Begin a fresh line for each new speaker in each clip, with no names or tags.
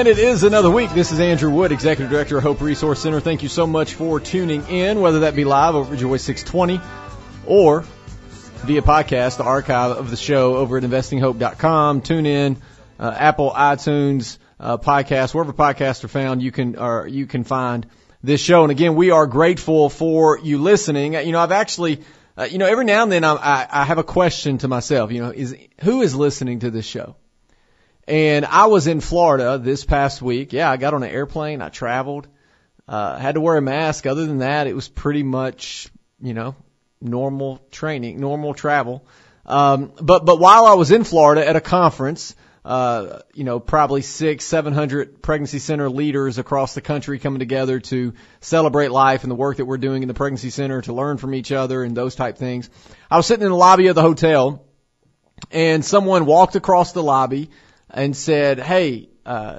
And it is another week. This is Andrew Wood, Executive Director of Hope Resource Center. Thank you so much for tuning in, whether that be live over Joy 620 or via podcast, the archive of the show over at investinghope.com. Tune in, uh, Apple, iTunes, uh, podcast, wherever podcasts are found, you can, or you can find this show. And again, we are grateful for you listening. You know, I've actually, uh, you know, every now and then I, I, I have a question to myself, you know, is, who is listening to this show? And I was in Florida this past week. Yeah, I got on an airplane. I traveled. Uh, had to wear a mask. Other than that, it was pretty much, you know, normal training, normal travel. Um, but, but while I was in Florida at a conference, uh, you know, probably six, seven hundred pregnancy center leaders across the country coming together to celebrate life and the work that we're doing in the pregnancy center to learn from each other and those type things. I was sitting in the lobby of the hotel and someone walked across the lobby and said, "Hey, uh,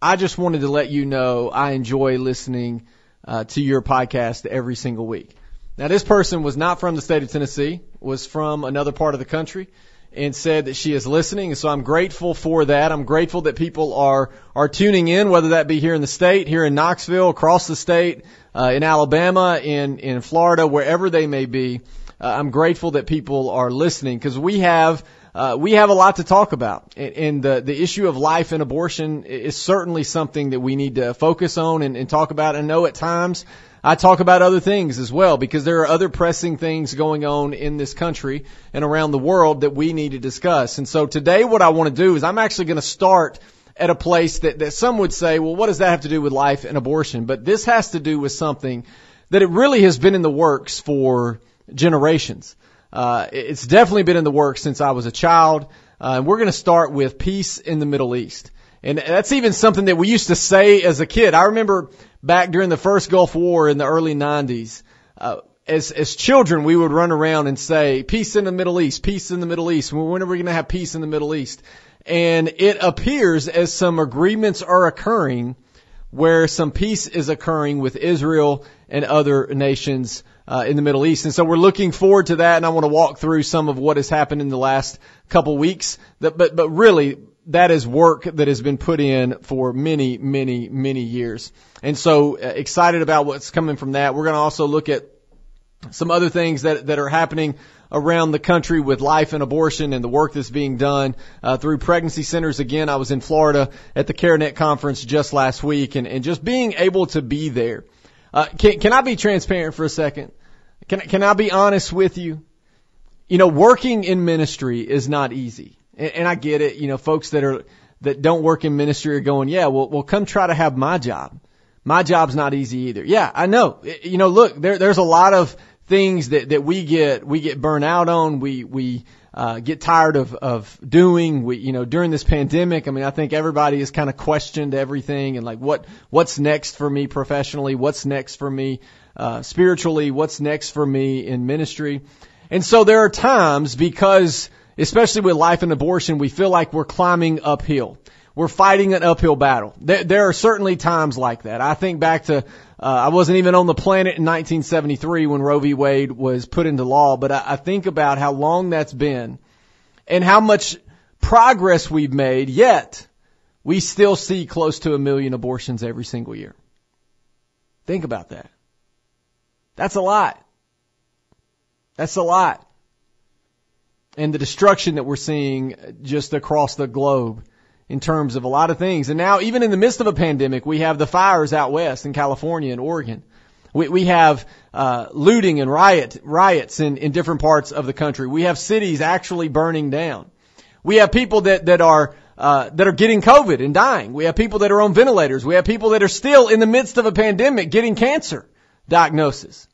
I just wanted to let you know I enjoy listening uh, to your podcast every single week." Now, this person was not from the state of Tennessee, was from another part of the country, and said that she is listening. So I'm grateful for that. I'm grateful that people are are tuning in, whether that be here in the state, here in Knoxville, across the state, uh, in Alabama, in in Florida, wherever they may be. Uh, I'm grateful that people are listening because we have uh, we have a lot to talk about, and the the issue of life and abortion is certainly something that we need to focus on and, and talk about. I know at times I talk about other things as well because there are other pressing things going on in this country and around the world that we need to discuss. And so today, what I want to do is I'm actually going to start at a place that that some would say, well, what does that have to do with life and abortion? But this has to do with something that it really has been in the works for generations. Uh, it's definitely been in the works since I was a child. Uh, and we're going to start with peace in the Middle East. And that's even something that we used to say as a kid. I remember back during the first Gulf War in the early 90s, uh, as, as children, we would run around and say, peace in the Middle East, peace in the Middle East. When are we going to have peace in the Middle East? And it appears as some agreements are occurring where some peace is occurring with Israel and other nations uh, in the Middle East. And so we're looking forward to that, and I want to walk through some of what has happened in the last couple weeks. That, but but really, that is work that has been put in for many, many, many years. And so uh, excited about what's coming from that. We're going to also look at some other things that that are happening around the country with life and abortion and the work that's being done uh, through pregnancy centers. Again, I was in Florida at the CareNet conference just last week, and, and just being able to be there uh, can, can I be transparent for a second? Can, can I be honest with you? You know, working in ministry is not easy. And, and I get it. You know, folks that are, that don't work in ministry are going, yeah, well, well, come try to have my job. My job's not easy either. Yeah, I know. You know, look, there, there's a lot of things that, that we get, we get burnt out on. We, we, uh, get tired of, of doing. We, you know, during this pandemic, I mean, I think everybody has kind of questioned everything and like what, what's next for me professionally? What's next for me, uh, spiritually? What's next for me in ministry? And so there are times because, especially with life and abortion, we feel like we're climbing uphill. We're fighting an uphill battle. There, there are certainly times like that. I think back to uh, I wasn't even on the planet in 1973 when Roe v. Wade was put into law, but I, I think about how long that's been and how much progress we've made, yet we still see close to a million abortions every single year. Think about that. That's a lot. That's a lot. And the destruction that we're seeing just across the globe in terms of a lot of things. And now, even in the midst of a pandemic, we have the fires out west in California and Oregon. We, we have uh, looting and riot riots in, in different parts of the country. We have cities actually burning down. We have people that that are uh, that are getting COVID and dying. We have people that are on ventilators. We have people that are still in the midst of a pandemic getting cancer diagnosis.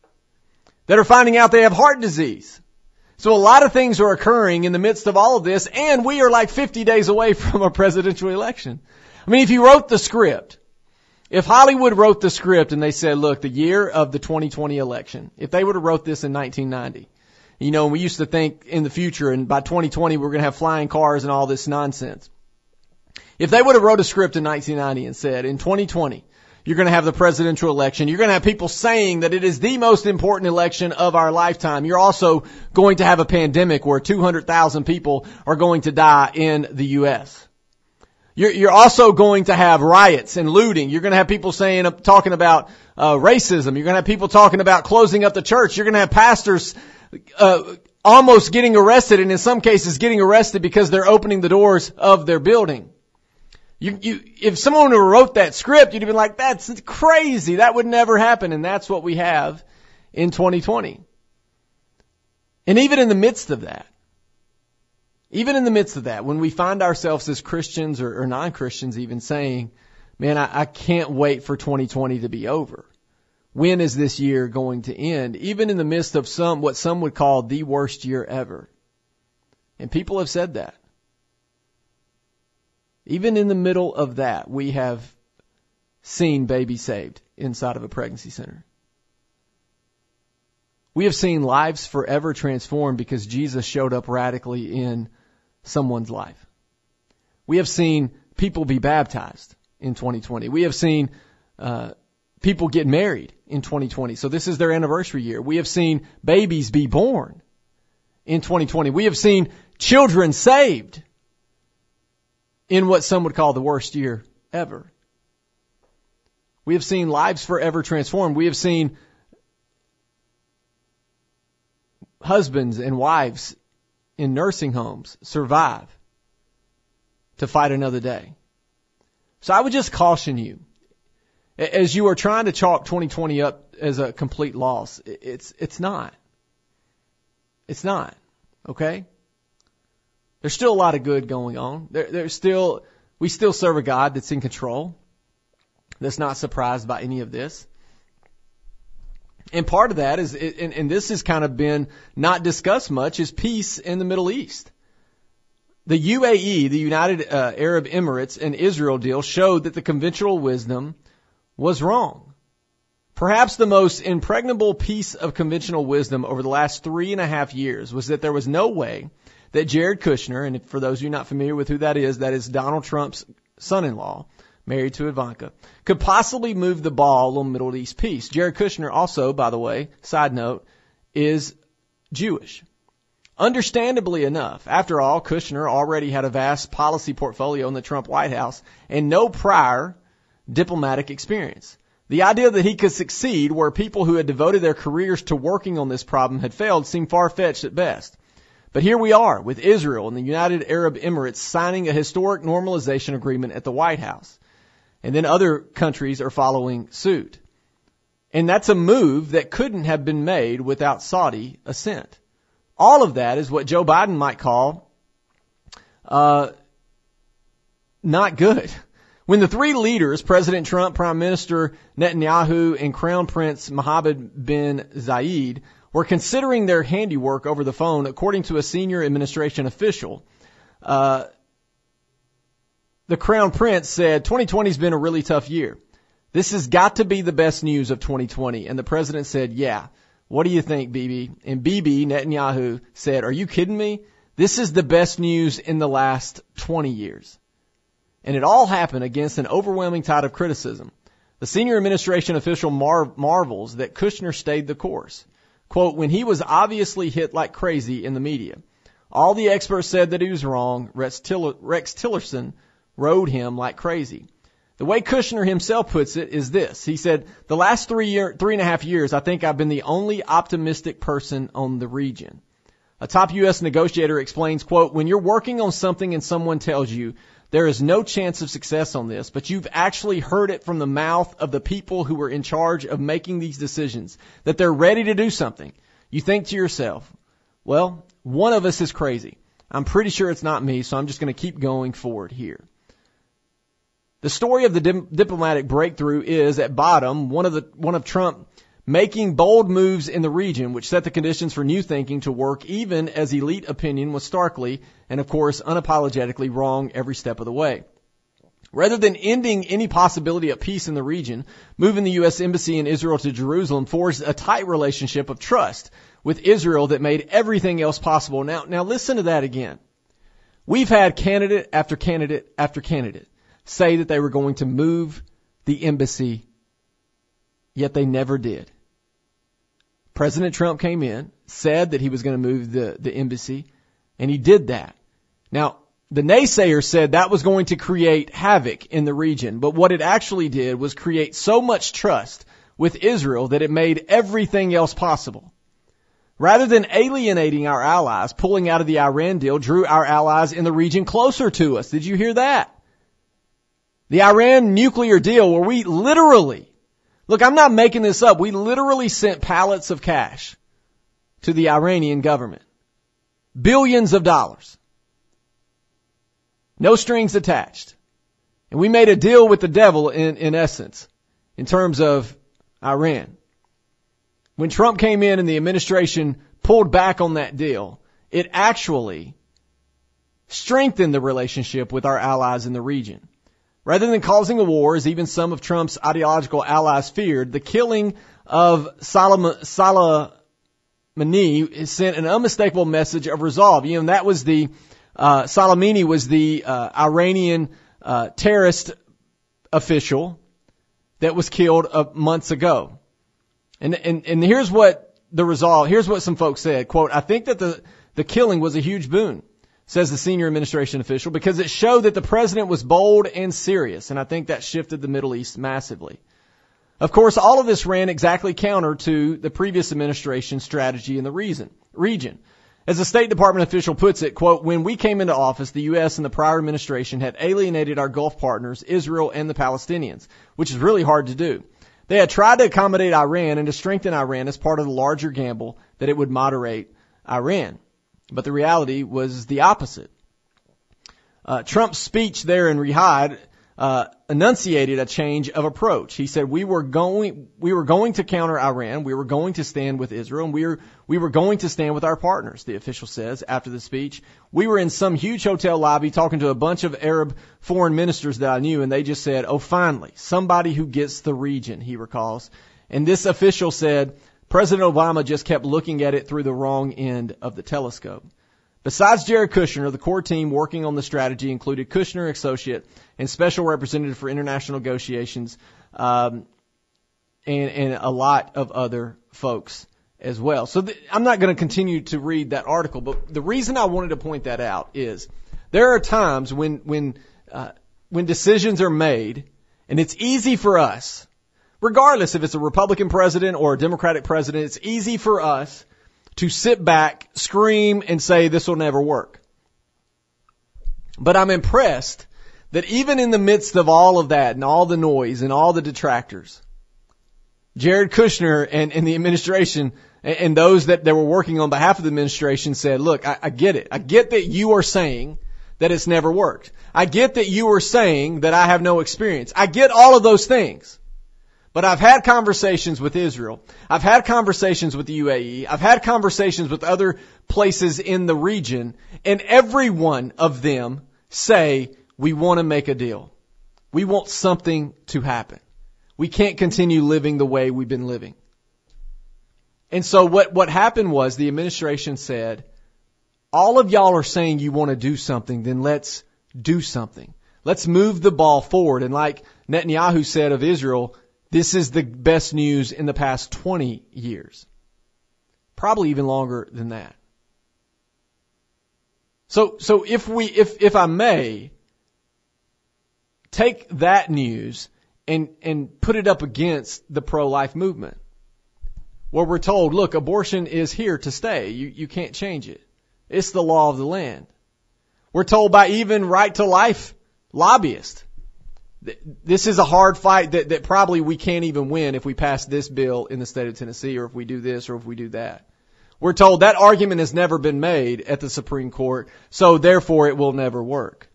That are finding out they have heart disease. So a lot of things are occurring in the midst of all of this, and we are like 50 days away from a presidential election. I mean, if you wrote the script, if Hollywood wrote the script and they said, look, the year of the 2020 election, if they would have wrote this in 1990, you know, we used to think in the future and by 2020 we're going to have flying cars and all this nonsense. If they would have wrote a script in 1990 and said, in 2020, you're going to have the presidential election. You're going to have people saying that it is the most important election of our lifetime. You're also going to have a pandemic where 200,000 people are going to die in the U.S. You're, also going to have riots and looting. You're going to have people saying, talking about uh, racism. You're going to have people talking about closing up the church. You're going to have pastors uh, almost getting arrested, and in some cases getting arrested because they're opening the doors of their building. You, you, if someone wrote that script, you'd have been like, that's crazy. That would never happen. And that's what we have in 2020. And even in the midst of that, even in the midst of that, when we find ourselves as Christians or, or non-Christians even saying, man, I, I can't wait for 2020 to be over. When is this year going to end? Even in the midst of some, what some would call the worst year ever. And people have said that. Even in the middle of that, we have seen babies saved inside of a pregnancy center. We have seen lives forever transformed because Jesus showed up radically in someone's life. We have seen people be baptized in 2020. We have seen uh, people get married in 2020. So this is their anniversary year. We have seen babies be born in 2020. We have seen children saved in what some would call the worst year ever. We have seen lives forever transformed. We have seen husbands and wives in nursing homes survive to fight another day. So I would just caution you as you are trying to chalk 2020 up as a complete loss. It's, it's not. It's not. Okay? There's still a lot of good going on. There, there's still, we still serve a God that's in control, that's not surprised by any of this. And part of that is, and, and this has kind of been not discussed much, is peace in the Middle East. The UAE, the United uh, Arab Emirates and Israel deal showed that the conventional wisdom was wrong. Perhaps the most impregnable piece of conventional wisdom over the last three and a half years was that there was no way that Jared Kushner, and for those of you not familiar with who that is, that is Donald Trump's son-in-law, married to Ivanka, could possibly move the ball on Middle East peace. Jared Kushner also, by the way, side note, is Jewish. Understandably enough, after all, Kushner already had a vast policy portfolio in the Trump White House and no prior diplomatic experience. The idea that he could succeed where people who had devoted their careers to working on this problem had failed seemed far-fetched at best. But here we are with Israel and the United Arab Emirates signing a historic normalization agreement at the White House. And then other countries are following suit. And that's a move that couldn't have been made without Saudi assent. All of that is what Joe Biden might call uh, not good. When the three leaders, President Trump, Prime Minister Netanyahu, and Crown Prince Mohammed bin Zayed, were considering their handiwork over the phone, according to a senior administration official, uh, the Crown Prince said 2020 has been a really tough year. This has got to be the best news of 2020. And the president said, yeah. What do you think, Bibi? And Bibi Netanyahu said, are you kidding me? This is the best news in the last 20 years. And it all happened against an overwhelming tide of criticism. The senior administration official mar- marvels that Kushner stayed the course. Quote, when he was obviously hit like crazy in the media. All the experts said that he was wrong. Rex, Tiller- Rex Tillerson rode him like crazy. The way Kushner himself puts it is this. He said, the last three year, three and a half years, I think I've been the only optimistic person on the region. A top U.S. negotiator explains, quote, when you're working on something and someone tells you there is no chance of success on this, but you've actually heard it from the mouth of the people who are in charge of making these decisions, that they're ready to do something. You think to yourself, well, one of us is crazy. I'm pretty sure it's not me, so I'm just going to keep going forward here. The story of the diplomatic breakthrough is at bottom one of the one of Trump making bold moves in the region which set the conditions for new thinking to work even as elite opinion was starkly and of course unapologetically wrong every step of the way. Rather than ending any possibility of peace in the region, moving the U.S. Embassy in Israel to Jerusalem forged a tight relationship of trust with Israel that made everything else possible. Now, now listen to that again. We've had candidate after candidate after candidate say that they were going to move the embassy, yet they never did. President Trump came in, said that he was going to move the, the embassy, and he did that. Now, the naysayers said that was going to create havoc in the region, but what it actually did was create so much trust with Israel that it made everything else possible. Rather than alienating our allies, pulling out of the Iran deal drew our allies in the region closer to us. Did you hear that? The Iran nuclear deal where we literally, look, I'm not making this up, we literally sent pallets of cash to the Iranian government. Billions of dollars. No strings attached. And we made a deal with the devil in, in essence, in terms of Iran. When Trump came in and the administration pulled back on that deal, it actually strengthened the relationship with our allies in the region. Rather than causing a war, as even some of Trump's ideological allies feared, the killing of Soleimani sent an unmistakable message of resolve. You know, that was the uh, Soleimani was the uh, Iranian uh, terrorist official that was killed uh, months ago. And, and, and here's what the result, here's what some folks said, quote, I think that the, the killing was a huge boon, says the senior administration official, because it showed that the president was bold and serious. And I think that shifted the Middle East massively. Of course, all of this ran exactly counter to the previous administration's strategy in the reason, region. As a State Department official puts it, quote, when we came into office, the U.S. and the prior administration had alienated our Gulf partners, Israel and the Palestinians, which is really hard to do. They had tried to accommodate Iran and to strengthen Iran as part of the larger gamble that it would moderate Iran. But the reality was the opposite. Uh, Trump's speech there in Riyadh uh, enunciated a change of approach. He said we were going we were going to counter Iran, we were going to stand with Israel, and we were we were going to stand with our partners. The official says after the speech, we were in some huge hotel lobby talking to a bunch of Arab foreign ministers that I knew, and they just said, "Oh, finally, somebody who gets the region." He recalls, and this official said. President Obama just kept looking at it through the wrong end of the telescope. Besides Jared Kushner, the core team working on the strategy included Kushner Associate and Special Representative for International Negotiations, um, and, and a lot of other folks as well. So th- I'm not going to continue to read that article, but the reason I wanted to point that out is there are times when when uh, when decisions are made, and it's easy for us, regardless if it's a Republican president or a Democratic president, it's easy for us to sit back, scream, and say this will never work. But I'm impressed that even in the midst of all of that and all the noise and all the detractors, Jared Kushner and, and the administration and, and those that, were working on behalf of the administration said, look, I, I get it. I get that you are saying that it's never worked. I get that you are saying that I have no experience. I get all of those things. But I've had conversations with Israel. I've had conversations with the UAE. I've had conversations with other places in the region, and every one of them say, we want to make a deal. We want something to happen. We can't continue living the way we've been living. And so what, what happened was the administration said, all of y'all are saying you want to do something, then let's do something. Let's move the ball forward. And like Netanyahu said of Israel, this is the best news in the past 20 years. Probably even longer than that. So, so if we, if, if I may, take that news and, and put it up against the pro-life movement. Where we're told, look, abortion is here to stay. You, you can't change it. It's the law of the land. We're told by even right to life lobbyists this is a hard fight that, that probably we can't even win if we pass this bill in the state of Tennessee or if we do this or if we do that. We're told that argument has never been made at the Supreme Court, so therefore it will never work.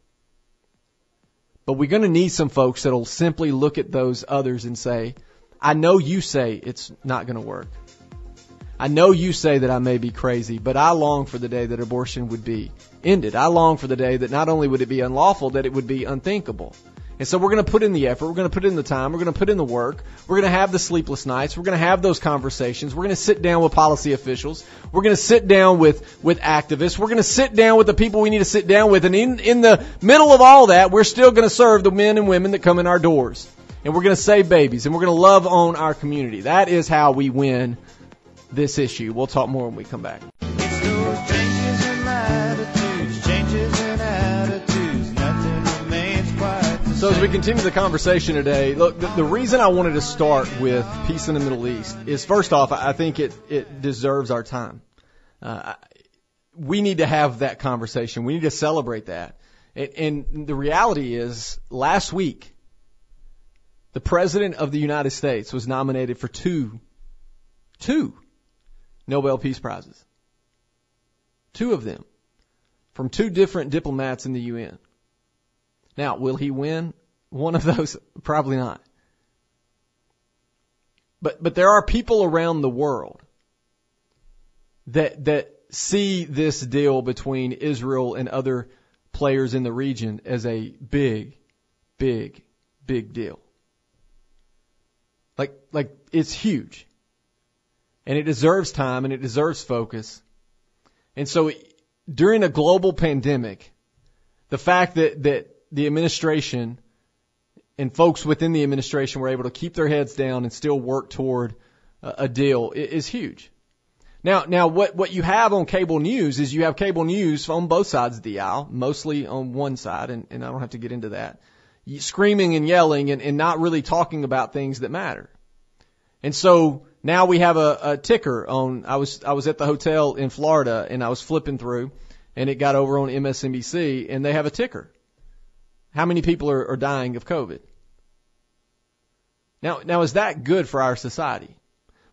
But we're going to need some folks that'll simply look at those others and say, I know you say it's not going to work. I know you say that I may be crazy, but I long for the day that abortion would be ended. I long for the day that not only would it be unlawful, that it would be unthinkable. And so we're going to put in the effort. We're going to put in the time. We're going to put in the work. We're going to have the sleepless nights. We're going to have those conversations. We're going to sit down with policy officials. We're going to sit down with, with activists. We're going to sit down with the people we need to sit down with. And in, in the middle of all that, we're still going to serve the men and women that come in our doors. And we're going to save babies. And we're going to love on our community. That is how we win this issue. We'll talk more when we come back. So as we continue the conversation today, look, the, the, reason I wanted to start with peace in the Middle East is first off, I think it, it deserves our time. Uh, we need to have that conversation. We need to celebrate that. And, and the reality is, last week, the President of the United States was nominated for two, two Nobel Peace Prizes. Two of them from two different diplomats in the UN. Now, will he win one of those? Probably not. But, but there are people around the world that, that see this deal between Israel and other players in the region as a big, big, big deal. Like, like, it's huge. And it deserves time and it deserves focus. And so during a global pandemic, the fact that, that the administration and folks within the administration were able to keep their heads down and still work toward a deal is huge. Now, now what, what you have on cable news is you have cable news on both sides of the aisle, mostly on one side, and, and I don't have to get into that, screaming and yelling and, and not really talking about things that matter. And so now we have a, a ticker on, I was, I was at the hotel in Florida and I was flipping through and it got over on MSNBC and they have a ticker how many people are, are dying of COVID? Now, now is that good for our society?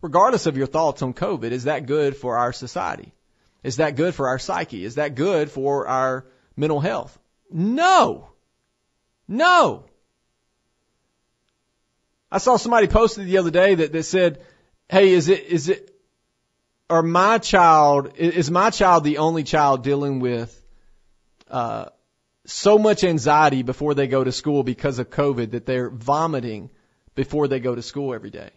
Regardless of your thoughts on COVID, is that good for our society? Is that good for our psyche? Is that good for our mental health? No. No. I saw somebody posted the other day that, that said, Hey, is it, is it, or my child, is my child the only child dealing with, uh, so much anxiety before they go to school because of COVID that they're vomiting before they go to school every day.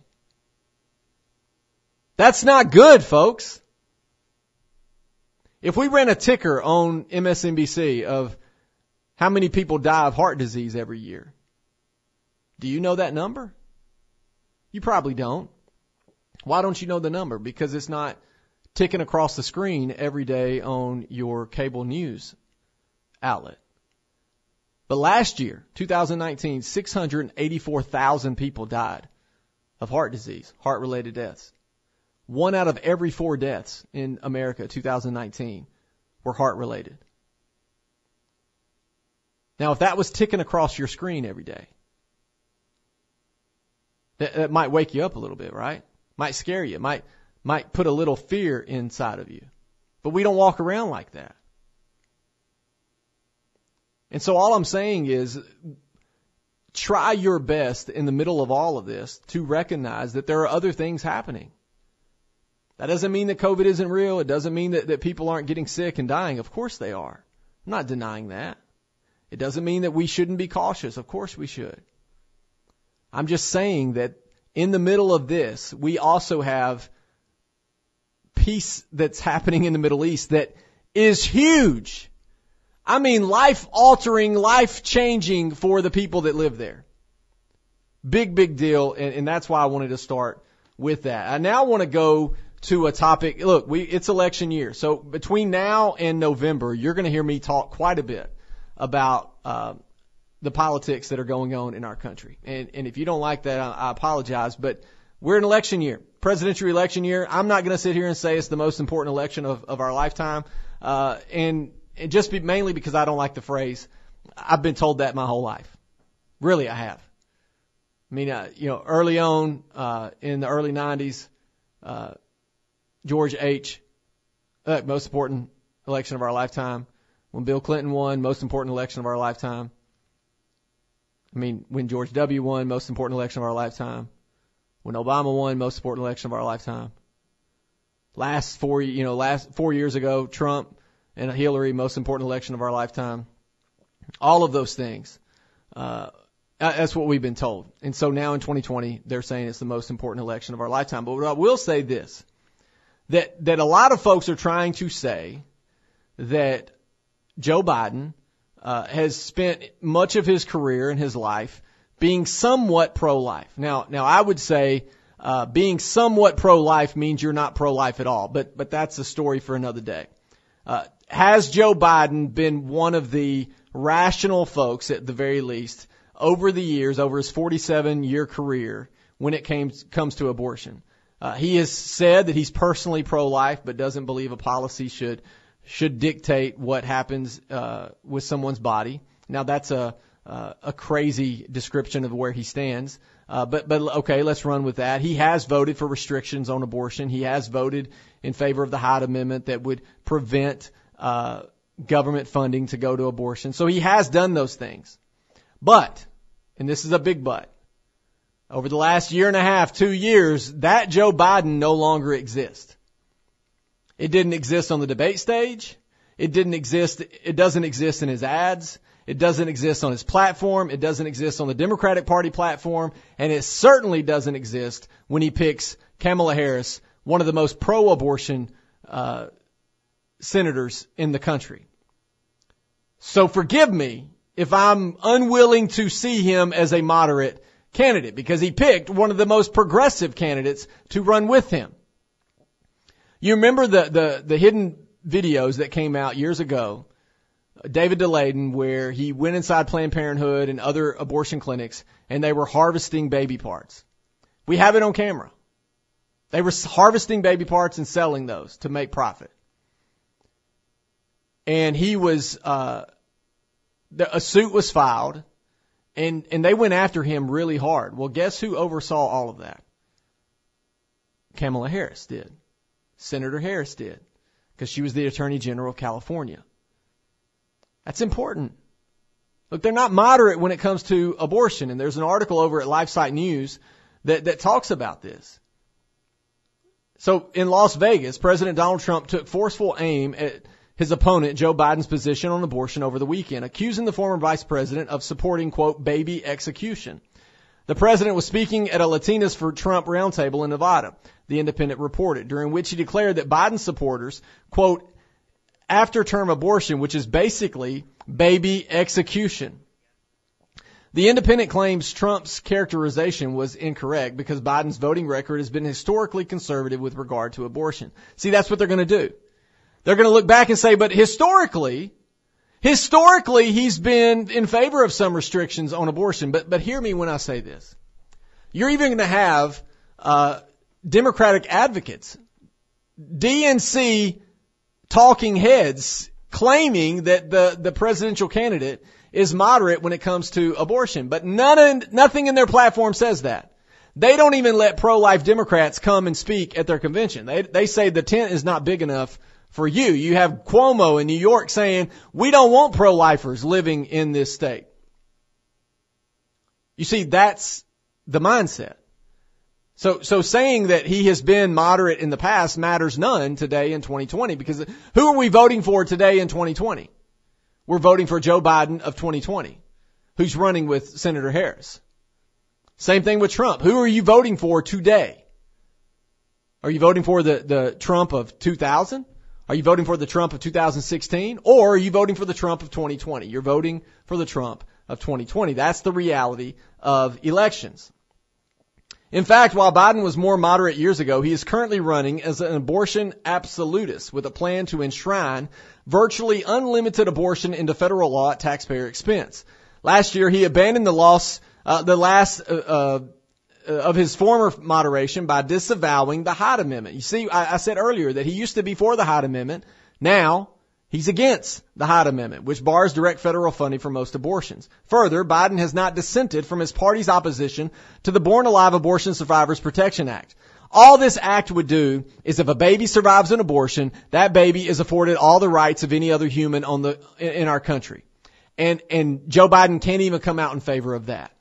That's not good, folks. If we ran a ticker on MSNBC of how many people die of heart disease every year, do you know that number? You probably don't. Why don't you know the number? Because it's not ticking across the screen every day on your cable news outlet. But last year, 2019, 684,000 people died of heart disease, heart related deaths. One out of every four deaths in America 2019 were heart related. Now, if that was ticking across your screen every day, that, that might wake you up a little bit, right? Might scare you, might, might put a little fear inside of you. But we don't walk around like that. And so all I'm saying is try your best in the middle of all of this to recognize that there are other things happening. That doesn't mean that COVID isn't real. It doesn't mean that, that people aren't getting sick and dying. Of course they are. I'm not denying that. It doesn't mean that we shouldn't be cautious. Of course we should. I'm just saying that in the middle of this, we also have peace that's happening in the Middle East that is huge. I mean life altering, life changing for the people that live there. Big, big deal. And, and that's why I wanted to start with that. I now want to go to a topic. Look, we, it's election year. So between now and November, you're going to hear me talk quite a bit about, uh, the politics that are going on in our country. And, and if you don't like that, I, I apologize, but we're in election year, presidential election year. I'm not going to sit here and say it's the most important election of, of our lifetime. Uh, and and just be, mainly because I don't like the phrase. I've been told that my whole life. Really, I have. I mean, uh, you know, early on uh, in the early '90s, uh, George H. Uh, most important election of our lifetime. When Bill Clinton won, most important election of our lifetime. I mean, when George W. won, most important election of our lifetime. When Obama won, most important election of our lifetime. Last four, you know, last four years ago, Trump and Hillary, most important election of our lifetime. All of those things. Uh, that's what we've been told. And so now in 2020, they're saying it's the most important election of our lifetime. But I will say this, that, that a lot of folks are trying to say that Joe Biden, uh, has spent much of his career and his life being somewhat pro-life. Now, now I would say, uh, being somewhat pro-life means you're not pro-life at all, but, but that's a story for another day. Uh, has Joe Biden been one of the rational folks, at the very least, over the years, over his 47 year career, when it came, comes to abortion. Uh, he has said that he's personally pro-life, but doesn't believe a policy should should dictate what happens uh, with someone's body. Now that's a uh, a crazy description of where he stands. Uh, but but okay, let's run with that. He has voted for restrictions on abortion. He has voted in favor of the Hyde Amendment that would prevent uh, government funding to go to abortion. So he has done those things. But, and this is a big but, over the last year and a half, two years, that Joe Biden no longer exists. It didn't exist on the debate stage. It didn't exist, it doesn't exist in his ads. It doesn't exist on his platform. It doesn't exist on the Democratic Party platform. And it certainly doesn't exist when he picks Kamala Harris, one of the most pro-abortion uh, senators in the country. So forgive me if I'm unwilling to see him as a moderate candidate because he picked one of the most progressive candidates to run with him. You remember the, the, the hidden videos that came out years ago, David Daleiden, where he went inside Planned Parenthood and other abortion clinics and they were harvesting baby parts. We have it on camera. They were harvesting baby parts and selling those to make profit. And he was, uh, a suit was filed and, and they went after him really hard. Well, guess who oversaw all of that? Kamala Harris did. Senator Harris did. Because she was the Attorney General of California. That's important. Look, they're not moderate when it comes to abortion. And there's an article over at LifeSite News that, that talks about this. So in Las Vegas, President Donald Trump took forceful aim at his opponent, Joe Biden's position on abortion over the weekend, accusing the former vice president of supporting, quote, baby execution. The president was speaking at a Latinas for Trump roundtable in Nevada, the Independent reported, during which he declared that Biden supporters, quote, after term abortion, which is basically baby execution. The Independent claims Trump's characterization was incorrect because Biden's voting record has been historically conservative with regard to abortion. See, that's what they're going to do. They're going to look back and say, but historically, historically he's been in favor of some restrictions on abortion. But, but hear me when I say this. You're even going to have, uh, Democratic advocates, DNC talking heads claiming that the, the presidential candidate is moderate when it comes to abortion, but none in, nothing in their platform says that. They don't even let pro-life Democrats come and speak at their convention. They, they say the tent is not big enough for you. You have Cuomo in New York saying, we don't want pro-lifers living in this state. You see, that's the mindset. So, so saying that he has been moderate in the past matters none today in 2020 because who are we voting for today in 2020? We're voting for Joe Biden of 2020, who's running with Senator Harris. Same thing with Trump. Who are you voting for today? Are you voting for the, the Trump of 2000? Are you voting for the Trump of 2016? Or are you voting for the Trump of 2020? You're voting for the Trump of 2020. That's the reality of elections. In fact, while Biden was more moderate years ago, he is currently running as an abortion absolutist with a plan to enshrine virtually unlimited abortion into federal law at taxpayer expense. Last year, he abandoned the loss, uh, the last uh, uh, Uh, of his former moderation by disavowing the Hyde Amendment. You see, I, I said earlier that he used to be for the Hyde Amendment. Now, He's against the Hyde Amendment, which bars direct federal funding for most abortions. Further, Biden has not dissented from his party's opposition to the Born Alive Abortion Survivors Protection Act. All this act would do is if a baby survives an abortion, that baby is afforded all the rights of any other human on the, in our country. And, and Joe Biden can't even come out in favor of that.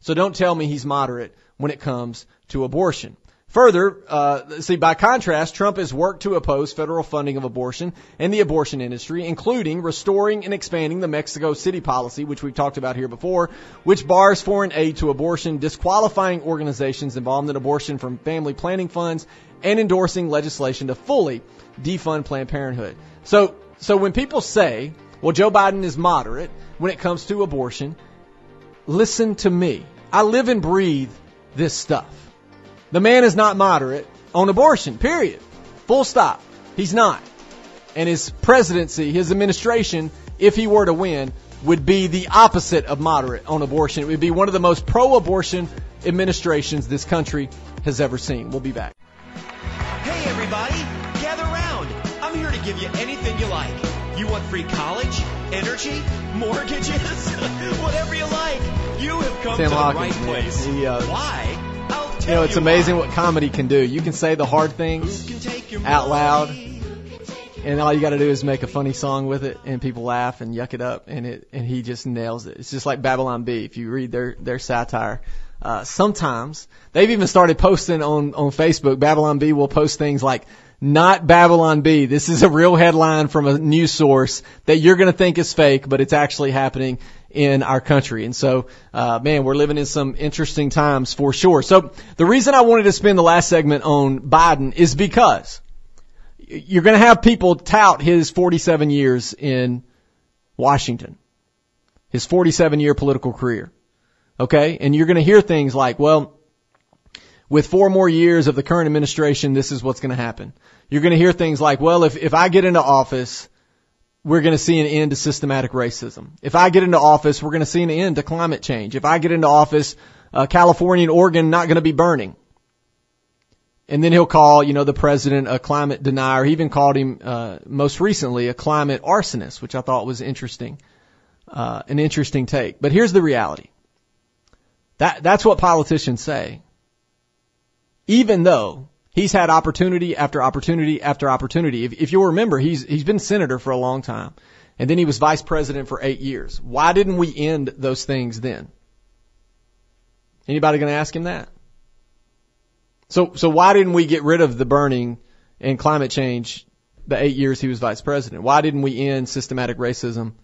So don't tell me he's moderate when it comes to abortion. Further, uh, see, by contrast, Trump has worked to oppose federal funding of abortion and the abortion industry, including restoring and expanding the Mexico City policy, which we've talked about here before, which bars foreign aid to abortion, disqualifying organizations involved in abortion from family planning funds, and endorsing legislation to fully defund Planned Parenthood. So, so when people say, well, Joe Biden is moderate when it comes to abortion, listen to me. I live and breathe this stuff. The man is not moderate on abortion, period. Full stop. He's not. And his presidency, his administration, if he were to win, would be the opposite of moderate on abortion. It would be one of the most pro-abortion administrations this country has ever seen. We'll be back.
Hey everybody, gather round. I'm here to give you anything you like. You want free college, energy, mortgages, whatever you like. You have come
Tim
to the
man.
right place.
He, uh,
Why? I'll tell
You know, it's amazing
why.
what comedy can do. You can say the hard things
Who can take your
out loud. and all you got to do is make a funny song with it, and people laugh and yuck it up, and it and he just nails it. It's just like Babylon Bee. If you read their their satire, uh, sometimes they've even started posting on on Facebook. Babylon Bee will post things like. Not Babylon Bee. This is a real headline from a news source that you're going to think is fake, but it's actually happening in our country. And so, uh, man, we're living in some interesting times for sure. So the reason I wanted to spend the last segment on Biden is because you're going to have people tout his 47 years in Washington, his 47 year political career. Okay. And you're going to hear things like, well, with four more years of the current administration, this is what's going to happen. You're going to hear things like, well, if, if I get into office, we're going to see an end to systematic racism. If I get into office, we're going to see an end to climate change. If I get into office, uh, California and Oregon not going to be burning. And then he'll call, you know, the president a climate denier. He even called him, uh, most recently a climate arsonist, which I thought was interesting, uh, an interesting take. But here's the reality. That, that's what politicians say. Even though he's had opportunity after opportunity after opportunity. If, if you'll remember, he's, he's been senator for a long time. And then he was vice president for eight years. Why didn't we end those things then? Anybody gonna ask him that? So, so why didn't we get rid of the burning and climate change the eight years he was vice president? Why didn't we end systematic racism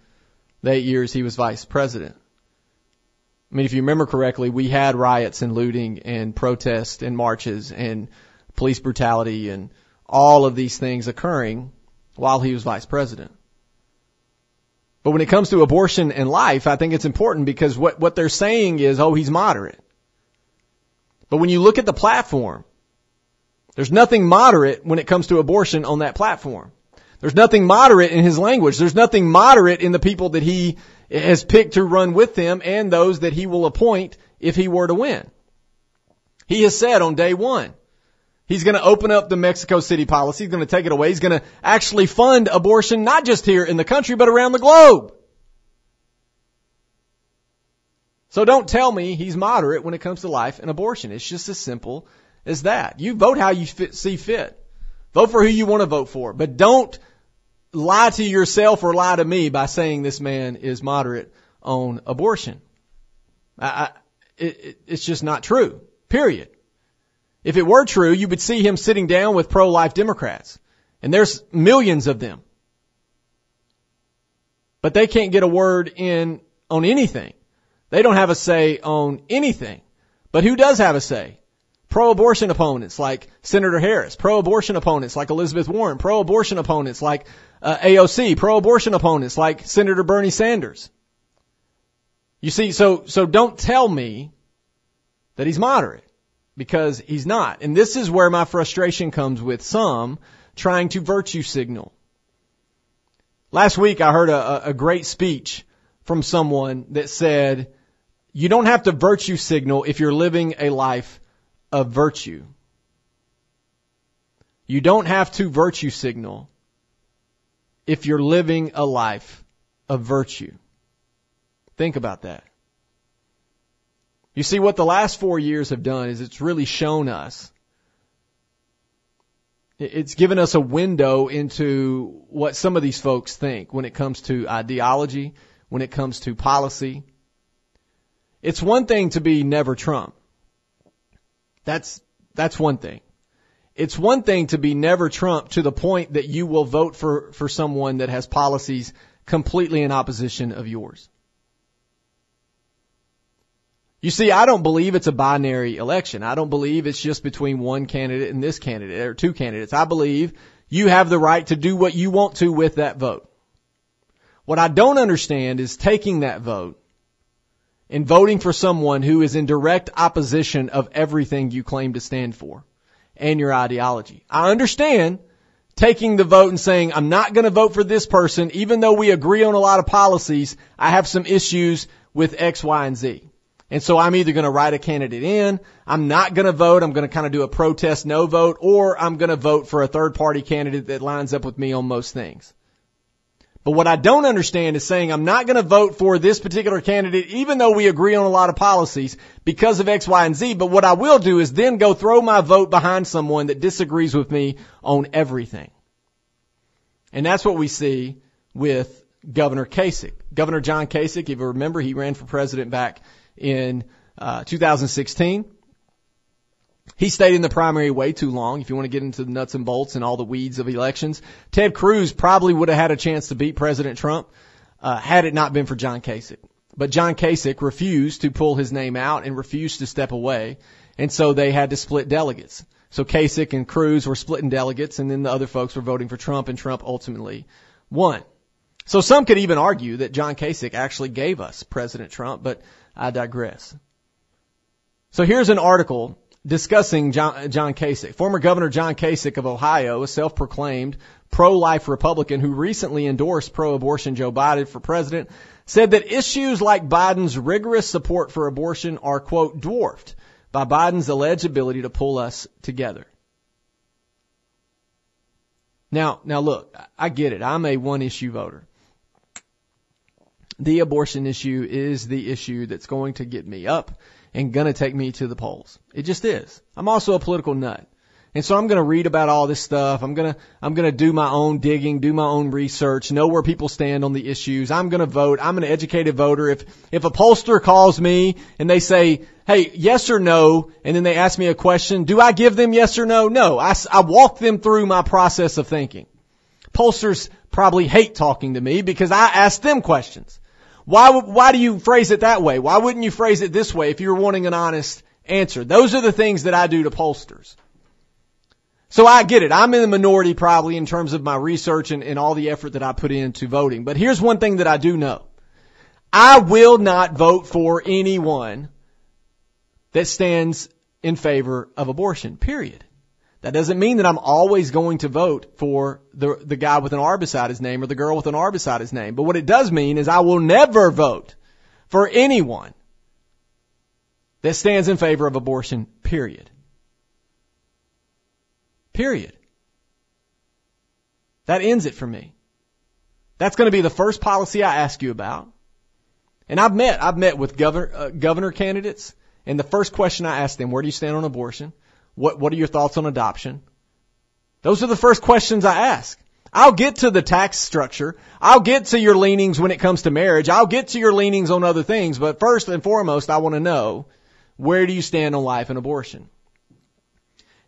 the eight years he was vice president? I mean, if you remember correctly, we had riots and looting and protests and marches and police brutality and all of these things occurring while he was vice president. But when it comes to abortion and life, I think it's important because what, what they're saying is, oh, he's moderate. But when you look at the platform, there's nothing moderate when it comes to abortion on that platform. There's nothing moderate in his language. There's nothing moderate in the people that he has picked to run with him and those that he will appoint if he were to win. He has said on day one, he's going to open up the Mexico City policy. He's going to take it away. He's going to actually fund abortion, not just here in the country, but around the globe. So don't tell me he's moderate when it comes to life and abortion. It's just as simple as that. You vote how you fit, see fit. Vote for who you want to vote for, but don't lie to yourself or lie to me by saying this man is moderate on abortion. I, I, it, it, it's just not true. Period. If it were true, you would see him sitting down with pro-life Democrats. And there's millions of them. But they can't get a word in on anything. They don't have a say on anything. But who does have a say? Pro-abortion opponents like Senator Harris, pro-abortion opponents like Elizabeth Warren, pro-abortion opponents like uh, AOC, pro-abortion opponents like Senator Bernie Sanders. You see, so so don't tell me that he's moderate because he's not. And this is where my frustration comes with some trying to virtue signal. Last week I heard a, a great speech from someone that said, you don't have to virtue signal if you're living a life of virtue. You don't have to virtue signal if you're living a life of virtue. Think about that. You see, what the last four years have done is it's really shown us, it's given us a window into what some of these folks think when it comes to ideology, when it comes to policy. It's one thing to be never Trump. That's, that's one thing. It's one thing to be never Trump to the point that you will vote for, for someone that has policies completely in opposition of yours. You see, I don't believe it's a binary election. I don't believe it's just between one candidate and this candidate or two candidates. I believe you have the right to do what you want to with that vote. What I don't understand is taking that vote and voting for someone who is in direct opposition of everything you claim to stand for and your ideology. I understand taking the vote and saying, I'm not going to vote for this person, even though we agree on a lot of policies, I have some issues with X, Y, and Z. And so I'm either going to write a candidate in, I'm not going to vote, I'm going to kind of do a protest no vote, or I'm going to vote for a third party candidate that lines up with me on most things. But what I don't understand is saying I'm not going to vote for this particular candidate, even though we agree on a lot of policies because of X, Y, and Z. But what I will do is then go throw my vote behind someone that disagrees with me on everything. And that's what we see with Governor Kasich. Governor John Kasich, if you remember, he ran for president back in uh, 2016. He stayed in the primary way too long. If you want to get into the nuts and bolts and all the weeds of elections, Ted Cruz probably would have had a chance to beat President Trump uh, had it not been for John Kasich. But John Kasich refused to pull his name out and refused to step away, and so they had to split delegates. So Kasich and Cruz were splitting delegates, and then the other folks were voting for Trump, and Trump ultimately won. So some could even argue that John Kasich actually gave us President Trump, but I digress. So here's an article discussing John, John Kasich. Former Governor John Kasich of Ohio, a self-proclaimed pro-life Republican who recently endorsed pro-abortion Joe Biden for president, said that issues like Biden's rigorous support for abortion are, quote, dwarfed by Biden's alleged ability to pull us together. Now, now look, I get it. I'm a one issue voter. The abortion issue is the issue that's going to get me up and gonna take me to the polls. It just is. I'm also a political nut. And so I'm going to read about all this stuff. I'm going to, I'm going to do my own digging, do my own research, know where people stand on the issues. I'm going to vote. I'm an educated voter. If, if a pollster calls me and they say, Hey, yes or no, and then they ask me a question, do I give them yes or no? No. I, I walk them through my process of thinking. Pollsters probably hate talking to me because I ask them questions. Why, why do you phrase it that way? Why wouldn't you phrase it this way if you're wanting an honest answer? Those are the things that I do to pollsters. So I get it. I'm in the minority probably in terms of my research and, and all the effort that I put into voting. But here's one thing that I do know. I will not vote for anyone that stands in favor of abortion, period. That doesn't mean that I'm always going to vote for the, the guy with an R beside his name or the girl with an R beside his name. But what it does mean is I will never vote for anyone that stands in favor of abortion, period. Period. That ends it for me. That's going to be the first policy I ask you about. And I've met, I've met with governor, uh, governor candidates, and the first question I ask them, where do you stand on abortion? What, what are your thoughts on adoption? Those are the first questions I ask. I'll get to the tax structure. I'll get to your leanings when it comes to marriage. I'll get to your leanings on other things. But first and foremost, I want to know where do you stand on life and abortion?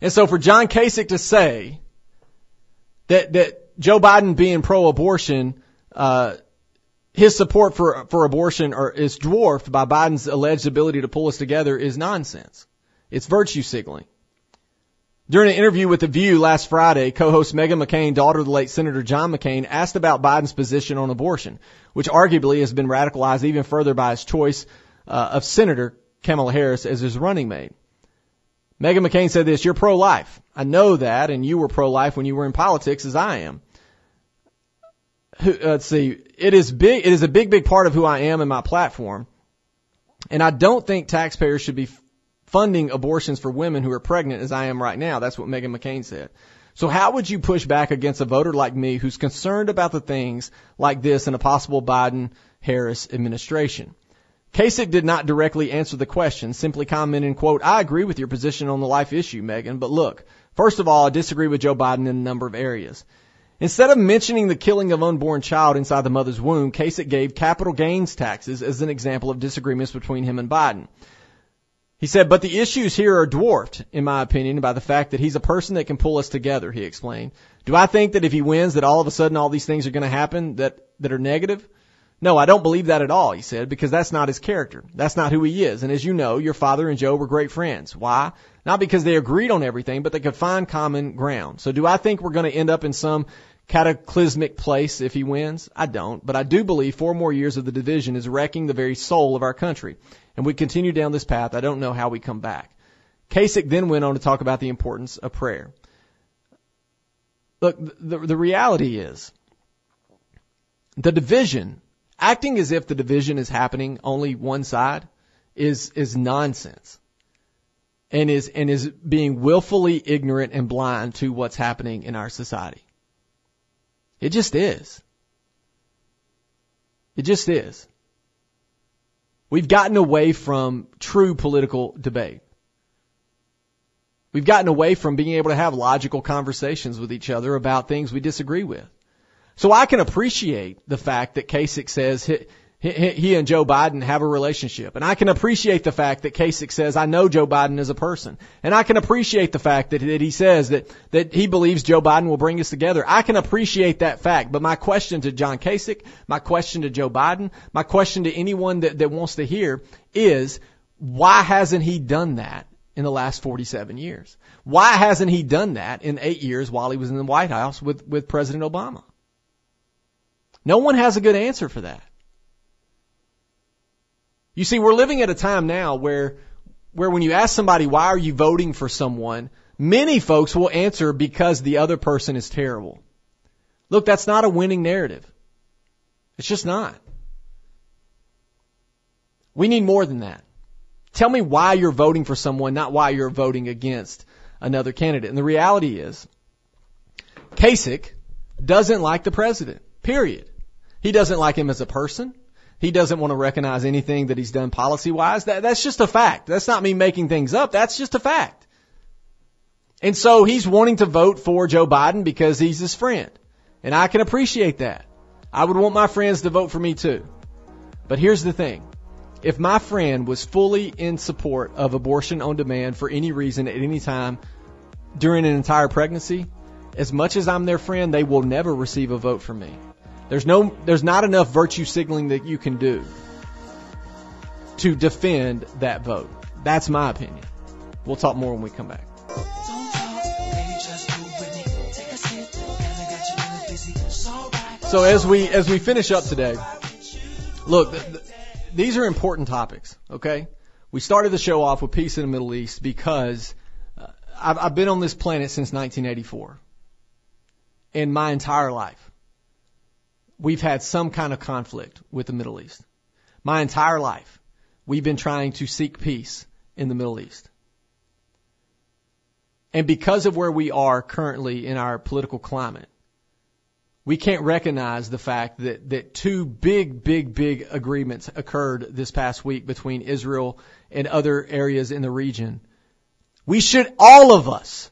And so for John Kasich to say that, that Joe Biden being pro-abortion, uh, his support for, for abortion are, is dwarfed by Biden's alleged ability to pull us together is nonsense. It's virtue signaling. During an interview with The View last Friday, co-host Meghan McCain, daughter of the late Senator John McCain, asked about Biden's position on abortion, which arguably has been radicalized even further by his choice uh, of Senator Kamala Harris as his running mate. Meghan McCain said this, you're pro-life. I know that, and you were pro-life when you were in politics as I am. Let's see, it is big, it is a big, big part of who I am and my platform. And I don't think taxpayers should be funding abortions for women who are pregnant as I am right now. That's what Meghan McCain said. So how would you push back against a voter like me who's concerned about the things like this in a possible Biden Harris administration? Kasich did not directly answer the question, simply commenting, quote, I agree with your position on the life issue, Meghan, but look, first of all, I disagree with Joe Biden in a number of areas. Instead of mentioning the killing of unborn child inside the mother's womb, Kasich gave capital gains taxes as an example of disagreements between him and Biden. He said, but the issues here are dwarfed, in my opinion, by the fact that he's a person that can pull us together, he explained. Do I think that if he wins that all of a sudden all these things are going to happen that, that are negative? No, I don't believe that at all, he said, because that's not his character. That's not who he is. And as you know, your father and Joe were great friends. Why? Not because they agreed on everything, but they could find common ground. So do I think we're going to end up in some cataclysmic place if he wins? I don't, but I do believe four more years of the division is wrecking the very soul of our country and we continue down this path, I don't know how we come back. Kasich then went on to talk about the importance of prayer. look, the, the reality is the division, acting as if the division is happening only one side is, is nonsense and is, and is being willfully ignorant and blind to what's happening in our society. It just is. It just is. We've gotten away from true political debate. We've gotten away from being able to have logical conversations with each other about things we disagree with. So I can appreciate the fact that Kasich says he and Joe Biden have a relationship. And I can appreciate the fact that Kasich says, I know Joe Biden as a person. And I can appreciate the fact that, that he says that, that he believes Joe Biden will bring us together. I can appreciate that fact. But my question to John Kasich, my question to Joe Biden, my question to anyone that, that wants to hear is, why hasn't he done that in the last 47 years? Why hasn't he done that in eight years while he was in the White House with, with President Obama? No one has a good answer for that. You see, we're living at a time now where, where when you ask somebody, why are you voting for someone? Many folks will answer because the other person is terrible. Look, that's not a winning narrative. It's just not. We need more than that. Tell me why you're voting for someone, not why you're voting against another candidate. And the reality is, Kasich doesn't like the president. Period. He doesn't like him as a person. He doesn't want to recognize anything that he's done policy wise. That, that's just a fact. That's not me making things up. That's just a fact. And so he's wanting to vote for Joe Biden because he's his friend. And I can appreciate that. I would want my friends to vote for me too. But here's the thing. If my friend was fully in support of abortion on demand for any reason at any time during an entire pregnancy, as much as I'm their friend, they will never receive a vote from me. There's no, there's not enough virtue signaling that you can do to defend that vote. That's my opinion. We'll talk more when we come back. So as we as we finish up today, look, th- th- these are important topics. Okay, we started the show off with peace in the Middle East because uh, I've, I've been on this planet since 1984, in my entire life we've had some kind of conflict with the Middle East. My entire life, we've been trying to seek peace in the Middle East. And because of where we are currently in our political climate, we can't recognize the fact that, that two big, big, big agreements occurred this past week between Israel and other areas in the region. We should, all of us,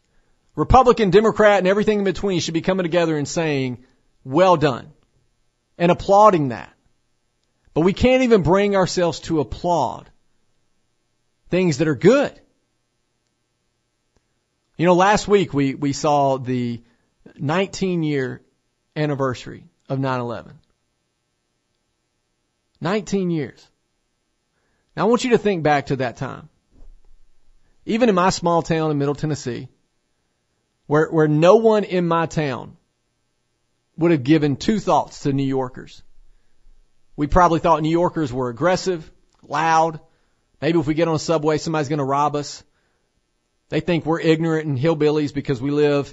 Republican, Democrat, and everything in between should be coming together and saying, well done and applauding that. But we can't even bring ourselves to applaud things that are good. You know, last week we, we saw the 19 year anniversary of 9-11. 19 years. Now I want you to think back to that time. Even in my small town in Middle Tennessee, where, where no one in my town would have given two thoughts to New Yorkers. We probably thought New Yorkers were aggressive, loud. Maybe if we get on a subway, somebody's going to rob us. They think we're ignorant and hillbillies because we live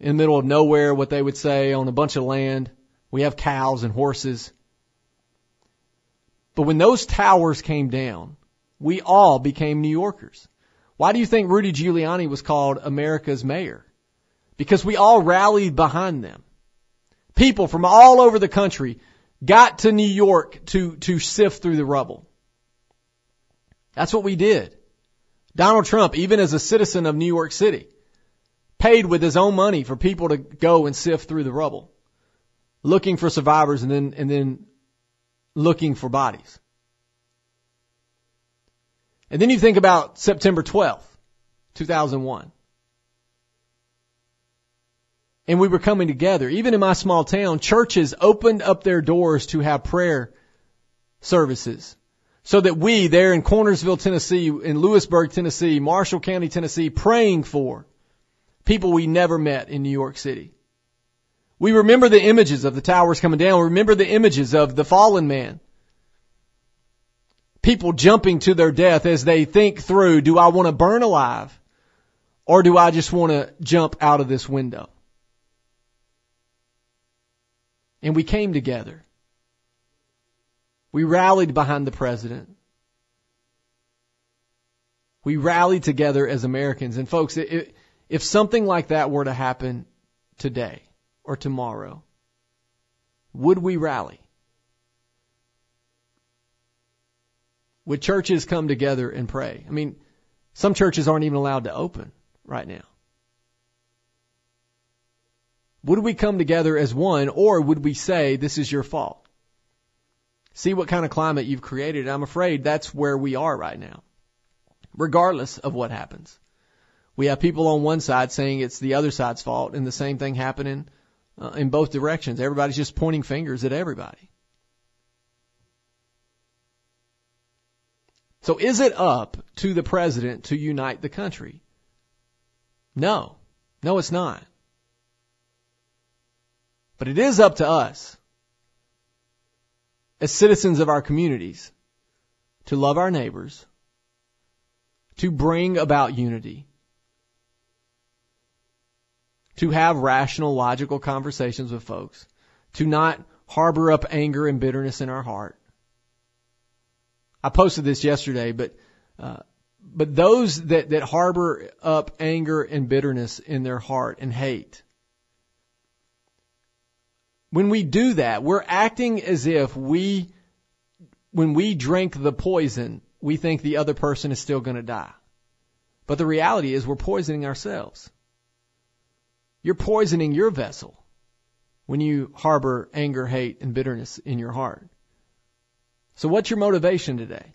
in the middle of nowhere, what they would say, on a bunch of land. We have cows and horses. But when those towers came down, we all became New Yorkers. Why do you think Rudy Giuliani was called America's mayor? Because we all rallied behind them people from all over the country got to New York to, to sift through the rubble. That's what we did. Donald Trump, even as a citizen of New York City, paid with his own money for people to go and sift through the rubble, looking for survivors and then, and then looking for bodies. And then you think about September 12th, 2001 and we were coming together. Even in my small town, churches opened up their doors to have prayer services so that we there in Cornersville, Tennessee, in Lewisburg, Tennessee, Marshall County, Tennessee, praying for people we never met in New York City. We remember the images of the towers coming down. We remember the images of the fallen man. People jumping to their death as they think through, do I want to burn alive or do I just want to jump out of this window? And we came together. We rallied behind the president. We rallied together as Americans. And folks, if something like that were to happen today or tomorrow, would we rally? Would churches come together and pray? I mean, some churches aren't even allowed to open right now. Would we come together as one or would we say this is your fault? See what kind of climate you've created. I'm afraid that's where we are right now. Regardless of what happens. We have people on one side saying it's the other side's fault and the same thing happening uh, in both directions. Everybody's just pointing fingers at everybody. So is it up to the president to unite the country? No. No, it's not. But it is up to us as citizens of our communities to love our neighbors, to bring about unity, to have rational, logical conversations with folks, to not harbor up anger and bitterness in our heart. I posted this yesterday, but uh, but those that that harbor up anger and bitterness in their heart and hate, when we do that, we're acting as if we, when we drink the poison, we think the other person is still going to die. But the reality is we're poisoning ourselves. You're poisoning your vessel when you harbor anger, hate, and bitterness in your heart. So what's your motivation today?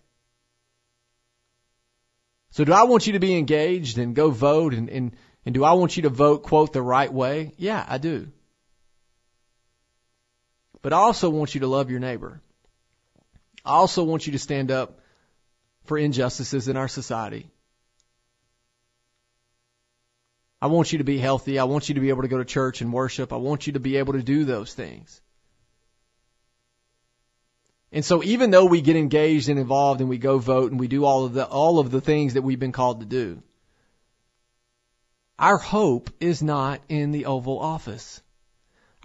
So do I want you to be engaged and go vote and, and, and do I want you to vote, quote, the right way? Yeah, I do. But I also want you to love your neighbor. I also want you to stand up for injustices in our society. I want you to be healthy. I want you to be able to go to church and worship. I want you to be able to do those things. And so even though we get engaged and involved and we go vote and we do all of the, all of the things that we've been called to do, our hope is not in the Oval Office.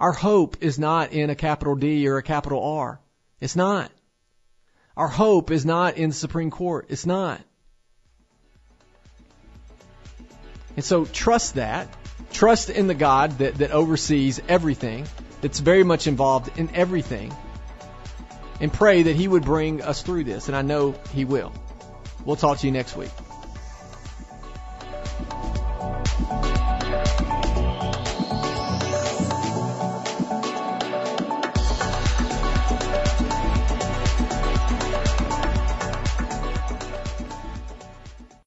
Our hope is not in a capital D or a capital R. It's not. Our hope is not in the Supreme Court. It's not. And so trust that. Trust in the God that, that oversees everything, that's very much involved in everything. And pray that He would bring us through this. And I know He will. We'll talk to you next week.